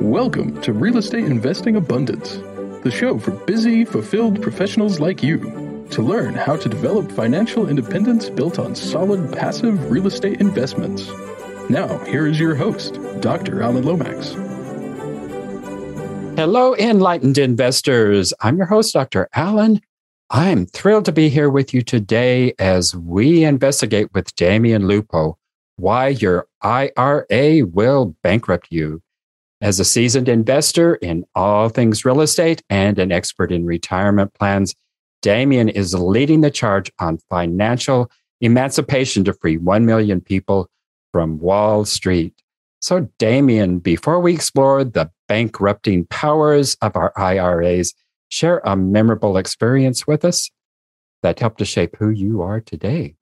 Welcome to Real Estate Investing Abundance, the show for busy, fulfilled professionals like you to learn how to develop financial independence built on solid passive real estate investments. Now, here is your host, Dr. Alan Lomax. Hello, enlightened investors. I'm your host, Dr. Alan. I'm thrilled to be here with you today as we investigate with Damion Lupo why your IRA will bankrupt you. As a seasoned investor in all things real estate and an expert in retirement plans, Damion is leading the charge on financial emancipation to free 1 million people from Wall Street. So, Damion, before we explore the bankrupting powers of our IRAs, share a memorable experience with us that helped to shape who you are today.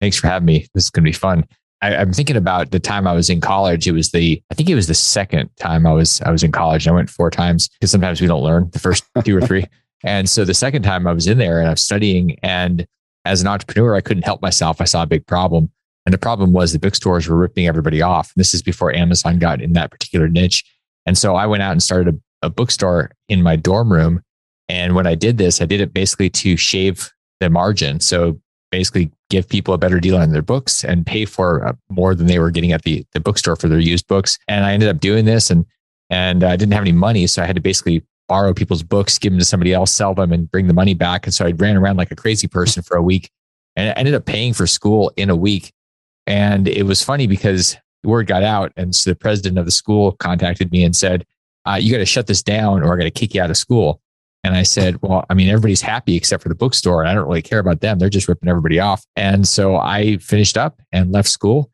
Thanks for having me. This is going to be fun. I, am thinking about the time I was in college. It was the, I think it was the second time I was, I was in college. I went four times because sometimes we don't learn the first two or three. And so the second time I was in there and I was studying and as an entrepreneur, I couldn't help myself. I saw a big problem. And the problem was the bookstores were ripping everybody off. And this is before Amazon got in that particular niche. And so I went out and started a, a bookstore in my dorm room. And when I did this, I did it basically to shave the margin. So basically give people a better deal on their books and pay for uh, more than they were getting at the, the bookstore for their used books. And I ended up doing this and, and I didn't have any money. So I had to basically borrow people's books, give them to somebody else, sell them and bring the money back. And so I ran around like a crazy person for a week and I ended up paying for school in a week. And it was funny because the word got out. And so the president of the school contacted me and said, uh, You got to shut this down or I got to kick you out of school. And I said, Well, I mean, everybody's happy except for the bookstore. And I don't really care about them. They're just ripping everybody off. And so I finished up and left school,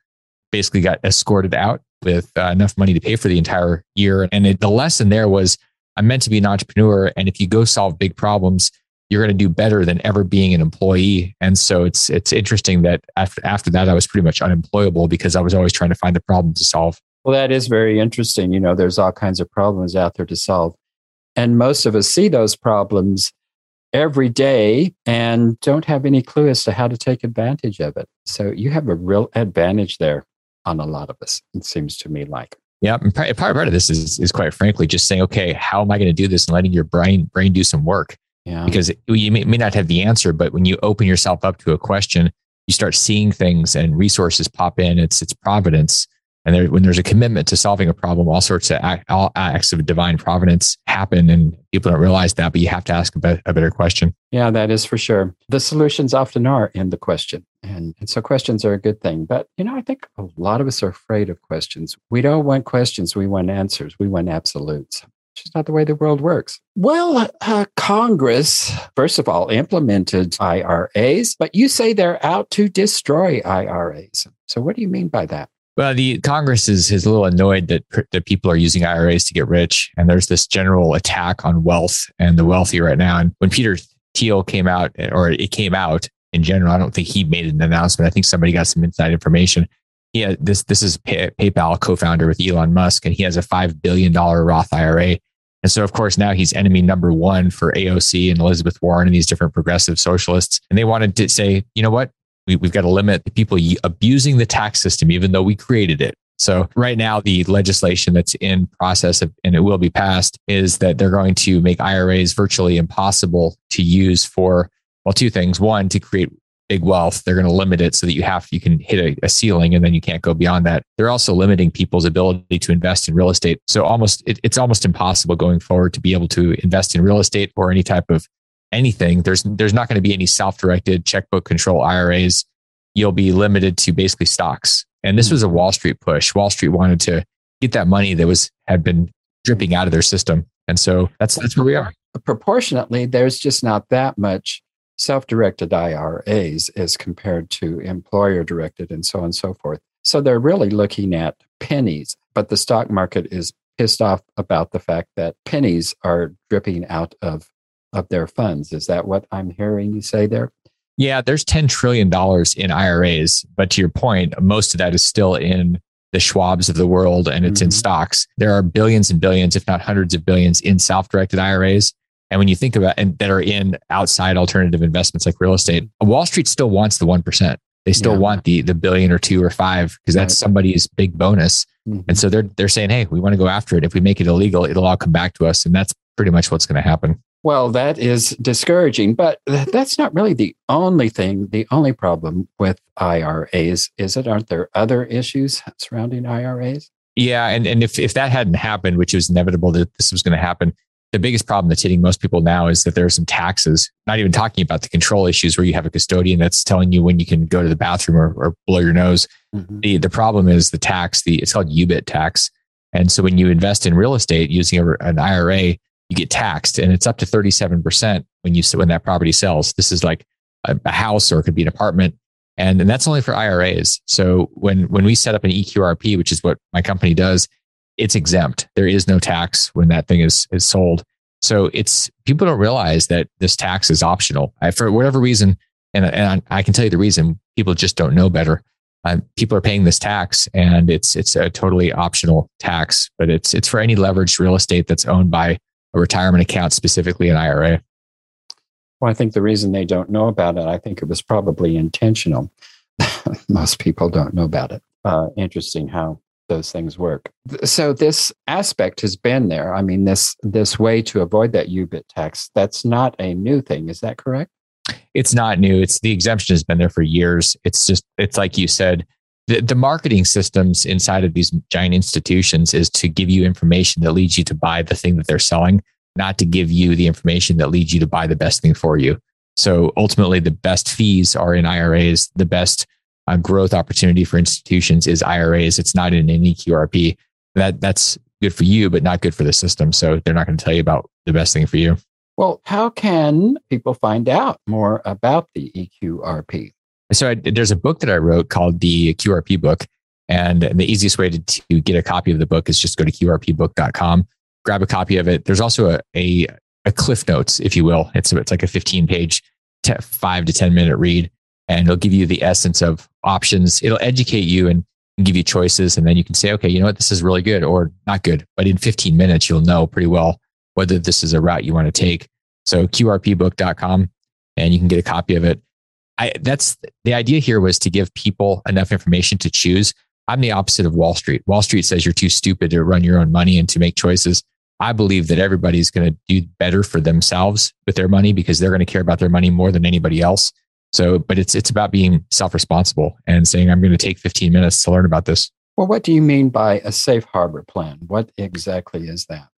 basically got escorted out with uh, enough money to pay for the entire year. And it, the lesson there was I'm meant to be an entrepreneur. And if you go solve big problems, you're going to do better than ever being an employee. And so it's it's interesting that after after that I was pretty much unemployable because I was always trying to find the problem to solve. Well, that is very interesting. You know, there's all kinds of problems out there to solve. And most of us see those problems every day and don't have any clue as to how to take advantage of it. So you have a real advantage there on a lot of us, it seems to me like. Yeah, part, part of this is, is quite frankly just saying, okay, how am I going to do this and letting your brain brain do some work? Yeah. Because you may, may not have the answer, but when you open yourself up to a question, you start seeing things and resources pop in. It's it's providence. And there, when there's a commitment to solving a problem, all sorts of act, all acts of divine providence happen, and people don't realize that. But you have to ask a, be- a better question. Yeah, that is for sure. The solutions often are in the question, and, and so questions are a good thing. But you know, I think a lot of us are afraid of questions. We don't want questions; we want answers. We want absolutes It's just not the way the world works. Well, uh, Congress, first of all, implemented IRAs, but you say they're out to destroy IRAs. So, what do you mean by that? Well, the Congress is, is a little annoyed that, that people are using IRAs to get rich. And there's this general attack on wealth and the wealthy right now. And when Peter Thiel came out, or it came out in general, I don't think he made an announcement. I think somebody got some inside information. Yeah, this this is Pay, PayPal co-founder with Elon Musk, and he has a five billion dollar Roth IRA. And so, of course, now he's enemy number one for AOC and Elizabeth Warren and these different progressive socialists. And they wanted to say, you know what? We, have got to limit the people abusing the tax system, even though we created it. So right now, the legislation that's in process of, and it will be passed is that they're going to make IRAs virtually impossible to use for, well, two things. One, to create big wealth, they're going to limit it so that you have you can hit a, a, ceiling and then you can't go beyond that. They're also limiting people's ability to invest in real estate. So almost it, it's almost impossible going forward to be able to invest in real estate or any type of anything. There's there's not going to be any self-directed checkbook control IRAs. You'll be limited to basically stocks. And this hmm. was a Wall Street push. Wall Street wanted to get that money that was had been dripping out of their system. And so that's that's where we are. Proportionately, there's just not that much self directed IRAs as compared to employer directed and so on and so forth. So they're really looking at pennies, but the stock market is pissed off about the fact that pennies are dripping out of, of their funds. Is that what I'm hearing you say there? Yeah, there's $10 trillion in IRAs. But to your point, most of that is still in the Schwabs of the world and it's mm-hmm. in stocks. There are billions and billions, if not hundreds of billions, in self directed IRAs. And when you think about and that are in outside alternative investments like real estate, Wall Street still wants the 1%. They still Yeah. want the the billion or two or five because that's Right. somebody's big bonus. Mhm. And so they're they're saying, hey, we want to go after it. If we make it illegal, it'll all come back to us, and that's pretty much what's going to happen. Well, that is discouraging, but that's not really the only thing, the only problem with IRAs, is it? Aren't there other issues surrounding IRAs? Yeah, and and if if that hadn't happened, which was inevitable that this was going to happen, the biggest problem that's hitting most people now is that there are some taxes. Not even talking about the control issues where you have a custodian that's telling you when you can go to the bathroom or, or blow your nose. Mhm. The the problem is the tax. The it's called UBIT tax, and so when you invest in real estate using a, an IRA, you get taxed, and it's up to thirty seven percent when you when that property sells. This is like a, a house or it could be an apartment. And, and that's only for IRAs. So when when we set up an EQRP, which is what my company does, it's exempt. There is no tax when that thing is is sold. So it's people don't realize that this tax is optional I, for whatever reason, and and I can tell you the reason. People just don't know better. Uh, people are paying this tax, and it's it's a totally optional tax, but it's it's for any leveraged real estate that's owned by a retirement account, specifically an IRA. Well, I think the reason they don't know about it, I think it was probably intentional. Most people don't know about it. Uh, interesting how those things work. So this aspect has been there. I mean, this this way to avoid that UBIT tax, that's not a new thing. Is that correct? it's not new. It's the exemption has been there for years. It's just, it's like you said, the, the marketing systems inside of these giant institutions is to give you information that leads you to buy the thing that they're selling, not to give you the information that leads you to buy the best thing for you. So ultimately, the best fees are in IRAs. The best uh, growth opportunity for institutions is IRAs. It's not in an E EQRP. That that's good for you, but not good for the system. So they're not going to tell you about the best thing for you. Well, how can people find out more about the EQRP? So I, there's a book that I wrote called the QRP book. And the easiest way to, to get a copy of the book is just go to qrpbook.com, grab a copy of it. There's also a, a, a cliff notes, if you will. It's, it's like a 15 page, te- five to 10 minute read, and it'll give you the essence of options. It'll educate you and give you choices. And then you can say, okay, you know what? This is really good or not good. But in 15 minutes, you'll know pretty well whether this is a route you want to take. So qrpbook.com and you can get a copy of it. I, that's the idea here was to give people enough information to choose. I'm the opposite of Wall Street. Wall Street says you're too stupid to run your own money and to make choices. I believe that everybody's going to do better for themselves with their money because they're going to care about their money more than anybody else. So, but it's it's about being self-responsible and saying I'm going to take 15 minutes to learn about this. Well, what do you mean by a safe harbor plan? What exactly is that?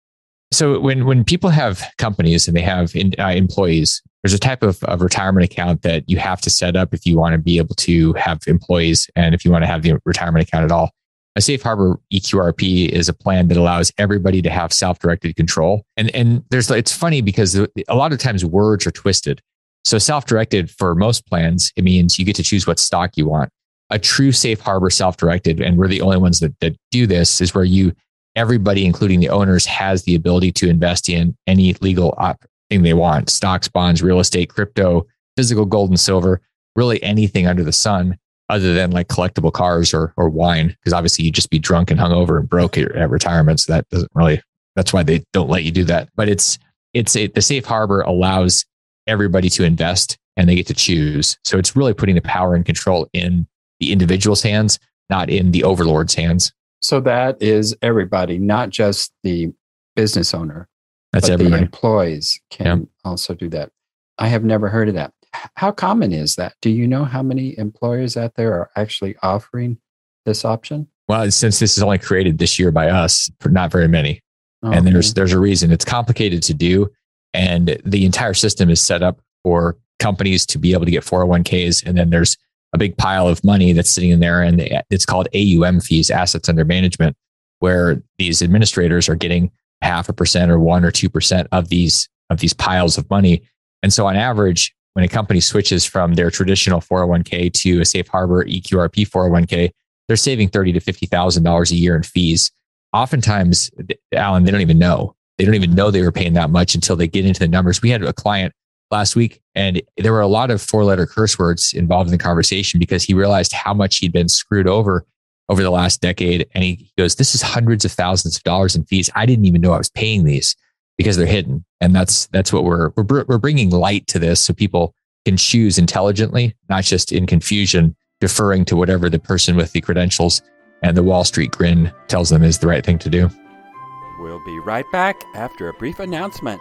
So when when people have companies and they have in, uh, employees, there's a type of, of retirement account that you have to set up if you want to be able to have employees and if you want to have the retirement account at all. A safe harbor EQRP is a plan that allows everybody to have self-directed control. And and there's it's funny because a lot of times words are twisted. So self-directed for most plans, it means you get to choose what stock you want. A true safe harbor self-directed, and we're the only ones that, that do this, is where you everybody, including the owners, has the ability to invest in any legal op- thing they want stocks, bonds, real estate, crypto, physical gold and silver, really anything under the sun other than like collectible cars or, or wine. Because obviously you'd just be drunk and hungover and broke at, at retirement. So that doesn't really, that's why they don't let you do that. But it's, it's a, the safe harbor allows everybody to invest and they get to choose. So it's really putting the power and control in the individual's hands, not in the overlord's hands. So that is everybody, not just the business owner, That's but everybody. the employees can also do that. I have never heard of that. How common is that? Do you know how many employers out there are actually offering this option? Well, since this is only created this year by us, not very many. Oh, and there's there's a reason. It's complicated to do, and the entire system is set up for companies to be able to get 401ks, and then there's a big pile of money that's sitting in there, and it's called AUM fees, assets under management, where these administrators are getting half a percent or one or two percent of these of these piles of money. And so, on average, when a company switches from their traditional 401k to a safe harbor EQRP 401k, they're saving thirty to fifty thousand dollars a year in fees. Oftentimes, Alan, they don't even know. They don't even know they were paying that much until they get into the numbers. We had a client last week, and there were a lot of four-letter curse words involved in the conversation because he realized how much he'd been screwed over over the last decade. And he goes, "This is hundreds of thousands of dollars in fees. I didn't even know I was paying these because they're hidden." And that's that's what we're we're we're bringing light to this so people can choose intelligently, not just in confusion deferring to whatever the person with the credentials and the Wall Street grin tells them is the right thing to do. We'll be right back after a brief announcement.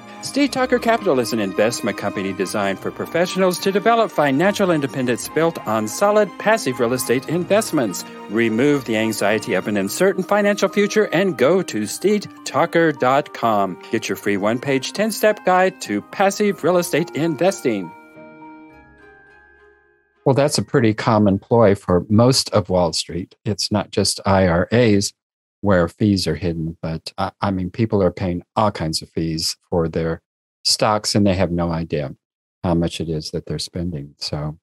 Steed Talker Capital is an investment company designed for professionals to develop financial independence built on solid passive real estate investments. Remove the anxiety of an uncertain financial future and go to steedtalker.com. Get your free one page 10 step guide to passive real estate investing. Well, that's a pretty common ploy for most of Wall Street. It's not just IRAs where fees are hidden. But uh, I mean, people are paying all kinds of fees for their stocks and they have no idea how much it is that they're spending. So,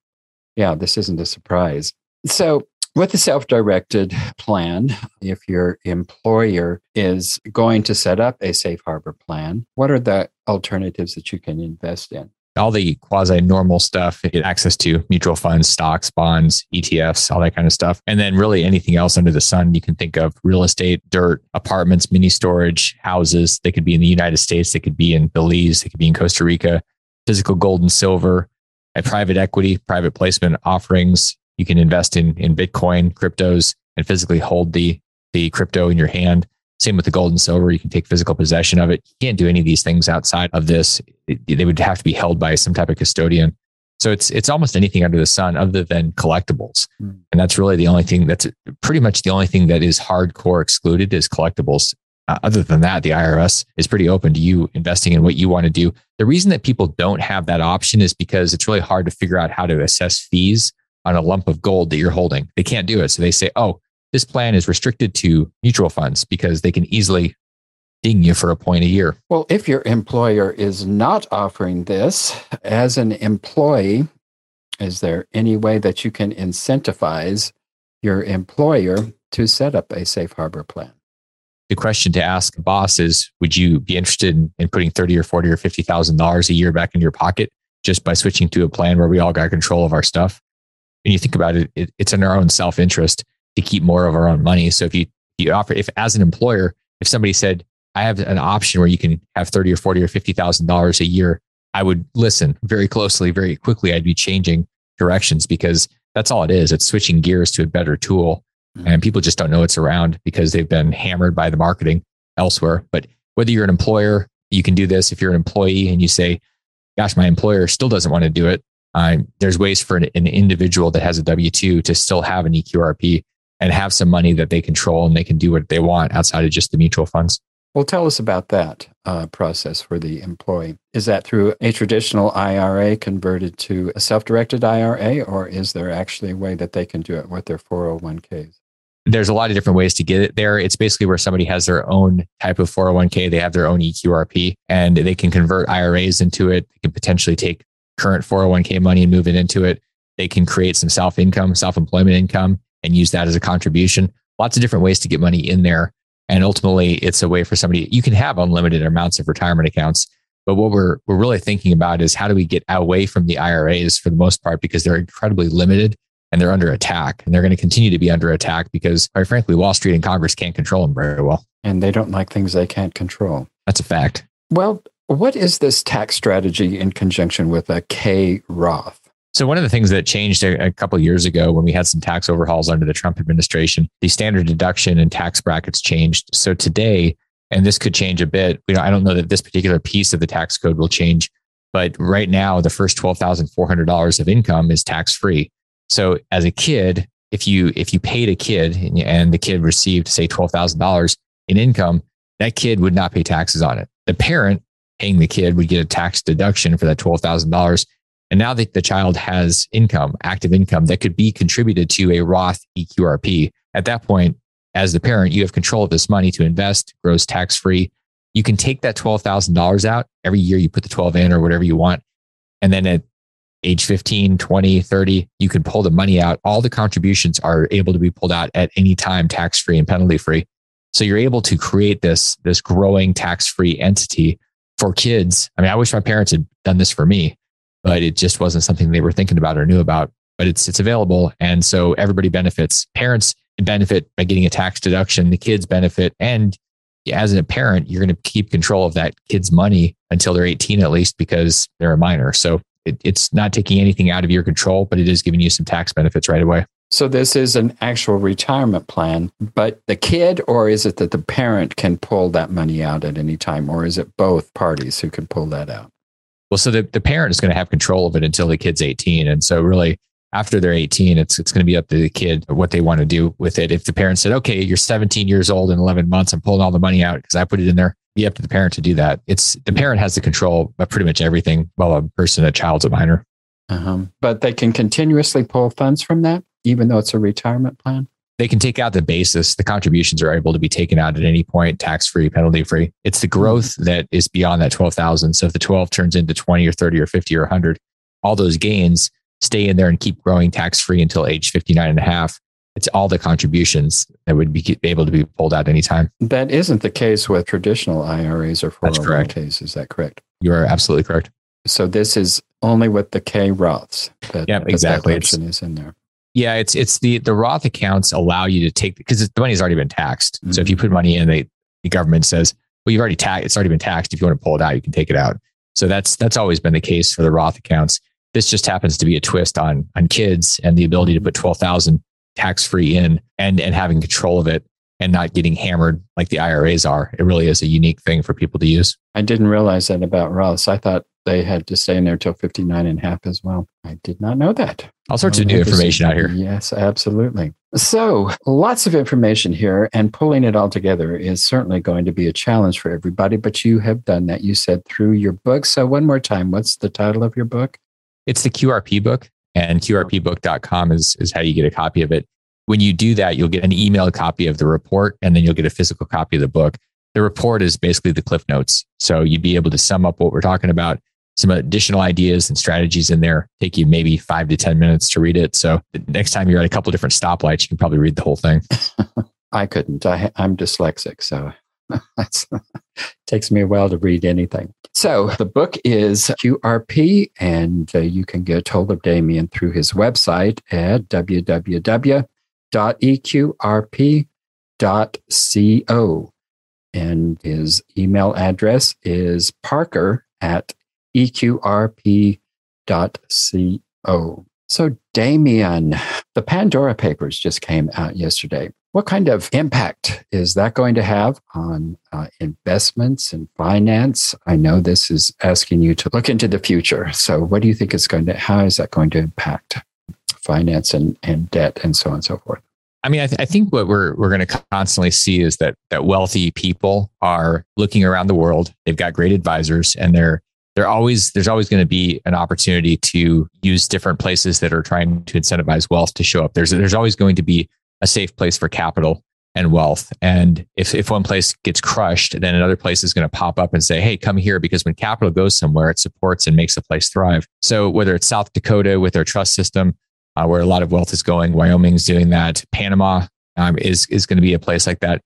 yeah, this isn't a surprise. So, with the self directed plan, if your employer is going to set up a safe harbor plan, what are the alternatives that you can invest in? All the quasi normal stuff, get access to mutual funds, stocks, bonds, ETFs, all that kind of stuff. And then really anything else under the sun you can think of real estate, dirt, apartments, mini storage, houses. They could be in the United States, they could be in Belize, they could be in Costa Rica, physical gold and silver, and private equity, private placement offerings. You can invest in, in Bitcoin, cryptos, and physically hold the, the crypto in your hand. Same with the gold and silver. You can take physical possession of it. You can't do any of these things outside of this. It, they would have to be held by some type of custodian. So it's it's almost anything under the sun other than collectibles. Mm. And that's really the only thing that's pretty much the only thing that is hardcore excluded is collectibles. Uh, other than that, the IRS is pretty open to you investing in what you want to do. The reason that people don't have that option is because it's really hard to figure out how to assess fees on a lump of gold that you're holding. They can't do it. So they say, oh, this plan is restricted to mutual funds because they can easily ding you for a point a year. Well, if your employer is not offering this as an employee, is there any way that you can incentivize your employer to set up a safe harbor plan? The question to ask a boss is Would you be interested in, in putting 30 or 40 or $50,000 a year back in your pocket just by switching to a plan where we all got control of our stuff? And you think about it, it it's in our own self interest to keep more of our own money. So if you, you offer, if as an employer, if somebody said, I have an option where you can have 30 or 40 or $50,000 a year, I would listen very closely, very quickly. I'd be changing directions because that's all it is. It's switching gears to a better tool. Mm-hmm. And people just don't know it's around because they've been hammered by the marketing elsewhere. But whether you're an employer, you can do this. If you're an employee and you say, gosh, my employer still doesn't want to do it, uh, there's ways for an, an individual that has a W 2 to still have an EQRP and have some money that they control and they can do what they want outside of just the mutual funds. Well, tell us about that uh, process for the employee. Is that through a traditional IRA converted to a self directed IRA, or is there actually a way that they can do it with their 401ks? There's a lot of different ways to get it there. It's basically where somebody has their own type of 401k, they have their own EQRP, and they can convert IRAs into it. They can potentially take current 401k money and move it into it. They can create some self income, self employment income, and use that as a contribution. Lots of different ways to get money in there. And ultimately, it's a way for somebody, you can have unlimited amounts of retirement accounts. But what we're, we're really thinking about is how do we get away from the IRAs for the most part, because they're incredibly limited and they're under attack. And they're going to continue to be under attack because, quite frankly, Wall Street and Congress can't control them very well. And they don't like things they can't control. That's a fact. Well, what is this tax strategy in conjunction with a K Roth? So one of the things that changed a, a couple years ago when we had some tax overhauls under the Trump administration, the standard deduction and tax brackets changed. So today, and this could change a bit. You know, I don't know that this particular piece of the tax code will change, but right now the first twelve thousand four hundred dollars of income is tax free. So as a kid, if you if you paid a kid and, the kid received say twelve thousand dollars in income, that kid would not pay taxes on it. The parent paying the kid would get a tax deduction for that twelve thousand dollars and now that the child has income, active income that could be contributed to a Roth EQRP, at that point, as the parent, you have control of this money to invest, grows tax free. You can take that $12,000 out every year. You put the 12 in or whatever you want. And then at age 15, 20, 30, you can pull the money out. All the contributions are able to be pulled out at any time, tax free and penalty free. So you're able to create this, this growing tax free entity for kids. I mean, I wish my parents had done this for me but it just wasn't something they were thinking about or knew about. But it's it's available, and so everybody benefits. Parents benefit by getting a tax deduction. The kids benefit, and as a parent, you're going to keep control of that kid's money until they're 18 at least because they're a minor. So it, it's not taking anything out of your control, but it is giving you some tax benefits right away. So this is an actual retirement plan, but the kid, or is it that the parent can pull that money out at any time, or is it both parties who can pull that out? Well, so the, the parent is going to have control of it until the kid's 18. And so really after they're 18, it's it's going to be up to the kid what they want to do with it. If the parent said, okay, you're 17 years old in 11 months, I'm pulling all the money out because I put it in there, be up to the parent to do that. It's the parent has the control of pretty much everything while a person, a child's a minor. Uh-huh. But they can continuously pull funds from that, even though it's a retirement plan. They can take out the basis. The contributions are able to be taken out at any point, tax free, penalty free. It's the growth mm-hmm. that is beyond that 12,000. So if the 12 turns into 20 or 30 or 50 or 100, all those gains stay in there and keep growing tax free until age 59 and a half. It's all the contributions that would be able to be pulled out anytime. That isn't the case with traditional IRAs or 401ks. Is that correct? You are absolutely correct. So this is only with the K Roths. That, yeah, exactly. That option is in there. Yeah, it's it's the the Roth accounts allow you to take because the money's already been taxed. Mm-hmm. So if you put money in, they the government says, well, you've already taxed. It's already been taxed. If you want to pull it out, you can take it out. So that's that's always been the case for the Roth accounts. This just happens to be a twist on on kids and the ability to put twelve thousand tax free in and and having control of it and not getting hammered like the IRAs are. It really is a unique thing for people to use. I didn't realize that about Roths. I thought they had to stay in there till 59 and a half as well. I did not know that. All sorts of new information out here. Yes, absolutely. So, lots of information here, and pulling it all together is certainly going to be a challenge for everybody, but you have done that. You said through your book. So, one more time, what's the title of your book? It's the QRP book, and QRPbook.com is, is how you get a copy of it. When you do that, you'll get an emailed copy of the report, and then you'll get a physical copy of the book. The report is basically the cliff notes. So, you'd be able to sum up what we're talking about some additional ideas and strategies in there. Take you maybe five to 10 minutes to read it. So next time you're at a couple different stoplights, you can probably read the whole thing. I couldn't. I, am dyslexic. So it takes me a while to read anything. So the book is QRP, and uh, you can get a hold of Damion through his website at www.eqrp.co. And his email address is parker at eqrp.co. So, Damion, the Pandora Papers just came out yesterday. What kind of impact is that going to have on uh, investments and finance? I know this is asking you to look into the future. So, what do you think is going to, how is that going to impact finance and, and debt and so on and so forth? I mean, I, th- I, think what we're we're going to constantly see is that that wealthy people are looking around the world. They've got great advisors, and they're there always there's always going to be an opportunity to use different places that are trying to incentivize wealth to show up. There's there's always going to be a safe place for capital and wealth. And if if one place gets crushed, then another place is going to pop up and say, "Hey, come here," because when capital goes somewhere, it supports and makes a place thrive. So whether it's South Dakota with their trust system, uh, where a lot of wealth is going, Wyoming's doing that, Panama um, is is going to be a place like that.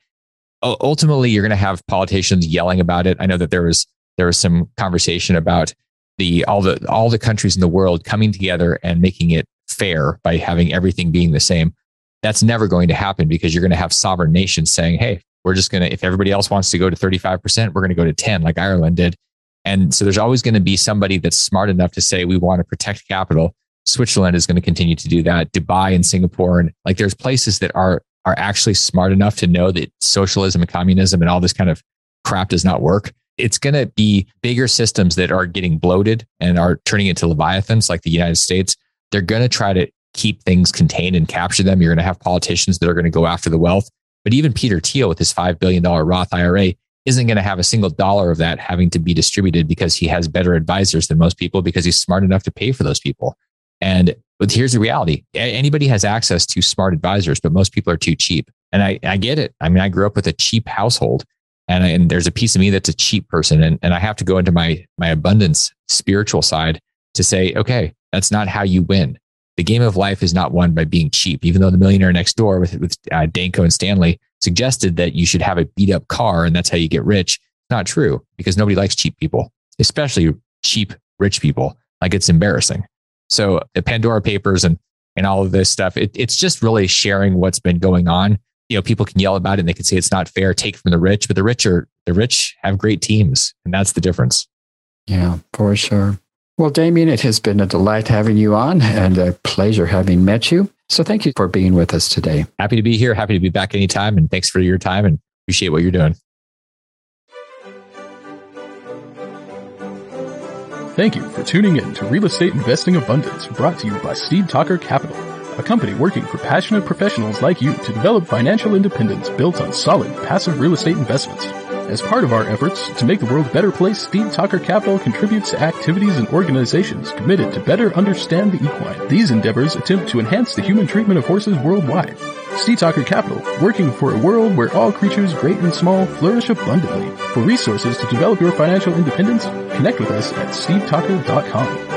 Ultimately, you're going to have politicians yelling about it. I know that there was there was some conversation about the all the all the countries in the world coming together and making it fair by having everything being the same. That's never going to happen because you're going to have sovereign nations saying, "Hey, we're just going to if everybody else wants to go to 35%, we're going to go to 10 like Ireland did." And so there's always going to be somebody that's smart enough to say we want to protect capital. Switzerland is going to continue to do that. Dubai and Singapore and like there's places that are are actually smart enough to know that socialism and communism and all this kind of crap does not work it's going to be bigger systems that are getting bloated and are turning into leviathans like the United States. They're going to try to keep things contained and capture them. You're going to have politicians that are going to go after the wealth. But even Peter Thiel with his $5 billion Roth IRA isn't going to have a single dollar of that having to be distributed because he has better advisors than most people because he's smart enough to pay for those people. And but here's the reality. Anybody has access to smart advisors, but most people are too cheap. And I, I get it. I mean, I grew up with a cheap household and, I, and there's a piece of me that's a cheap person and, and i have to go into my my abundance spiritual side to say okay that's not how you win the game of life is not won by being cheap even though the millionaire next door with, with uh, danko and stanley suggested that you should have a beat up car and that's how you get rich not true because nobody likes cheap people especially cheap rich people like it's embarrassing. So the Pandora Papers and and all of this stuff, it, it's just really sharing what's been going on. You know, people can yell about it and they can say it's not fair, take from the rich, but the rich are the rich have great teams, and that's the difference. Yeah, for sure. Well, Damion, it has been a delight having you on and a pleasure having met you. So thank you for being with us today. Happy to be here. Happy to be back anytime. And thanks for your time and appreciate what you're doing. Thank you for tuning in to Real Estate Investing Abundance brought to you by Steed Talker Capital, a company working for passionate professionals like you to develop financial independence built on solid passive real estate investments. As part of our efforts to make the world a better place, Steed Talker Capital contributes to activities and organizations committed to better understand the equine. These endeavors attempt to enhance the human treatment of horses worldwide. Steed Talker Capital, working for a world where all creatures, great and small, flourish abundantly. For resources to develop your financial independence, connect with us at steedtalker.com.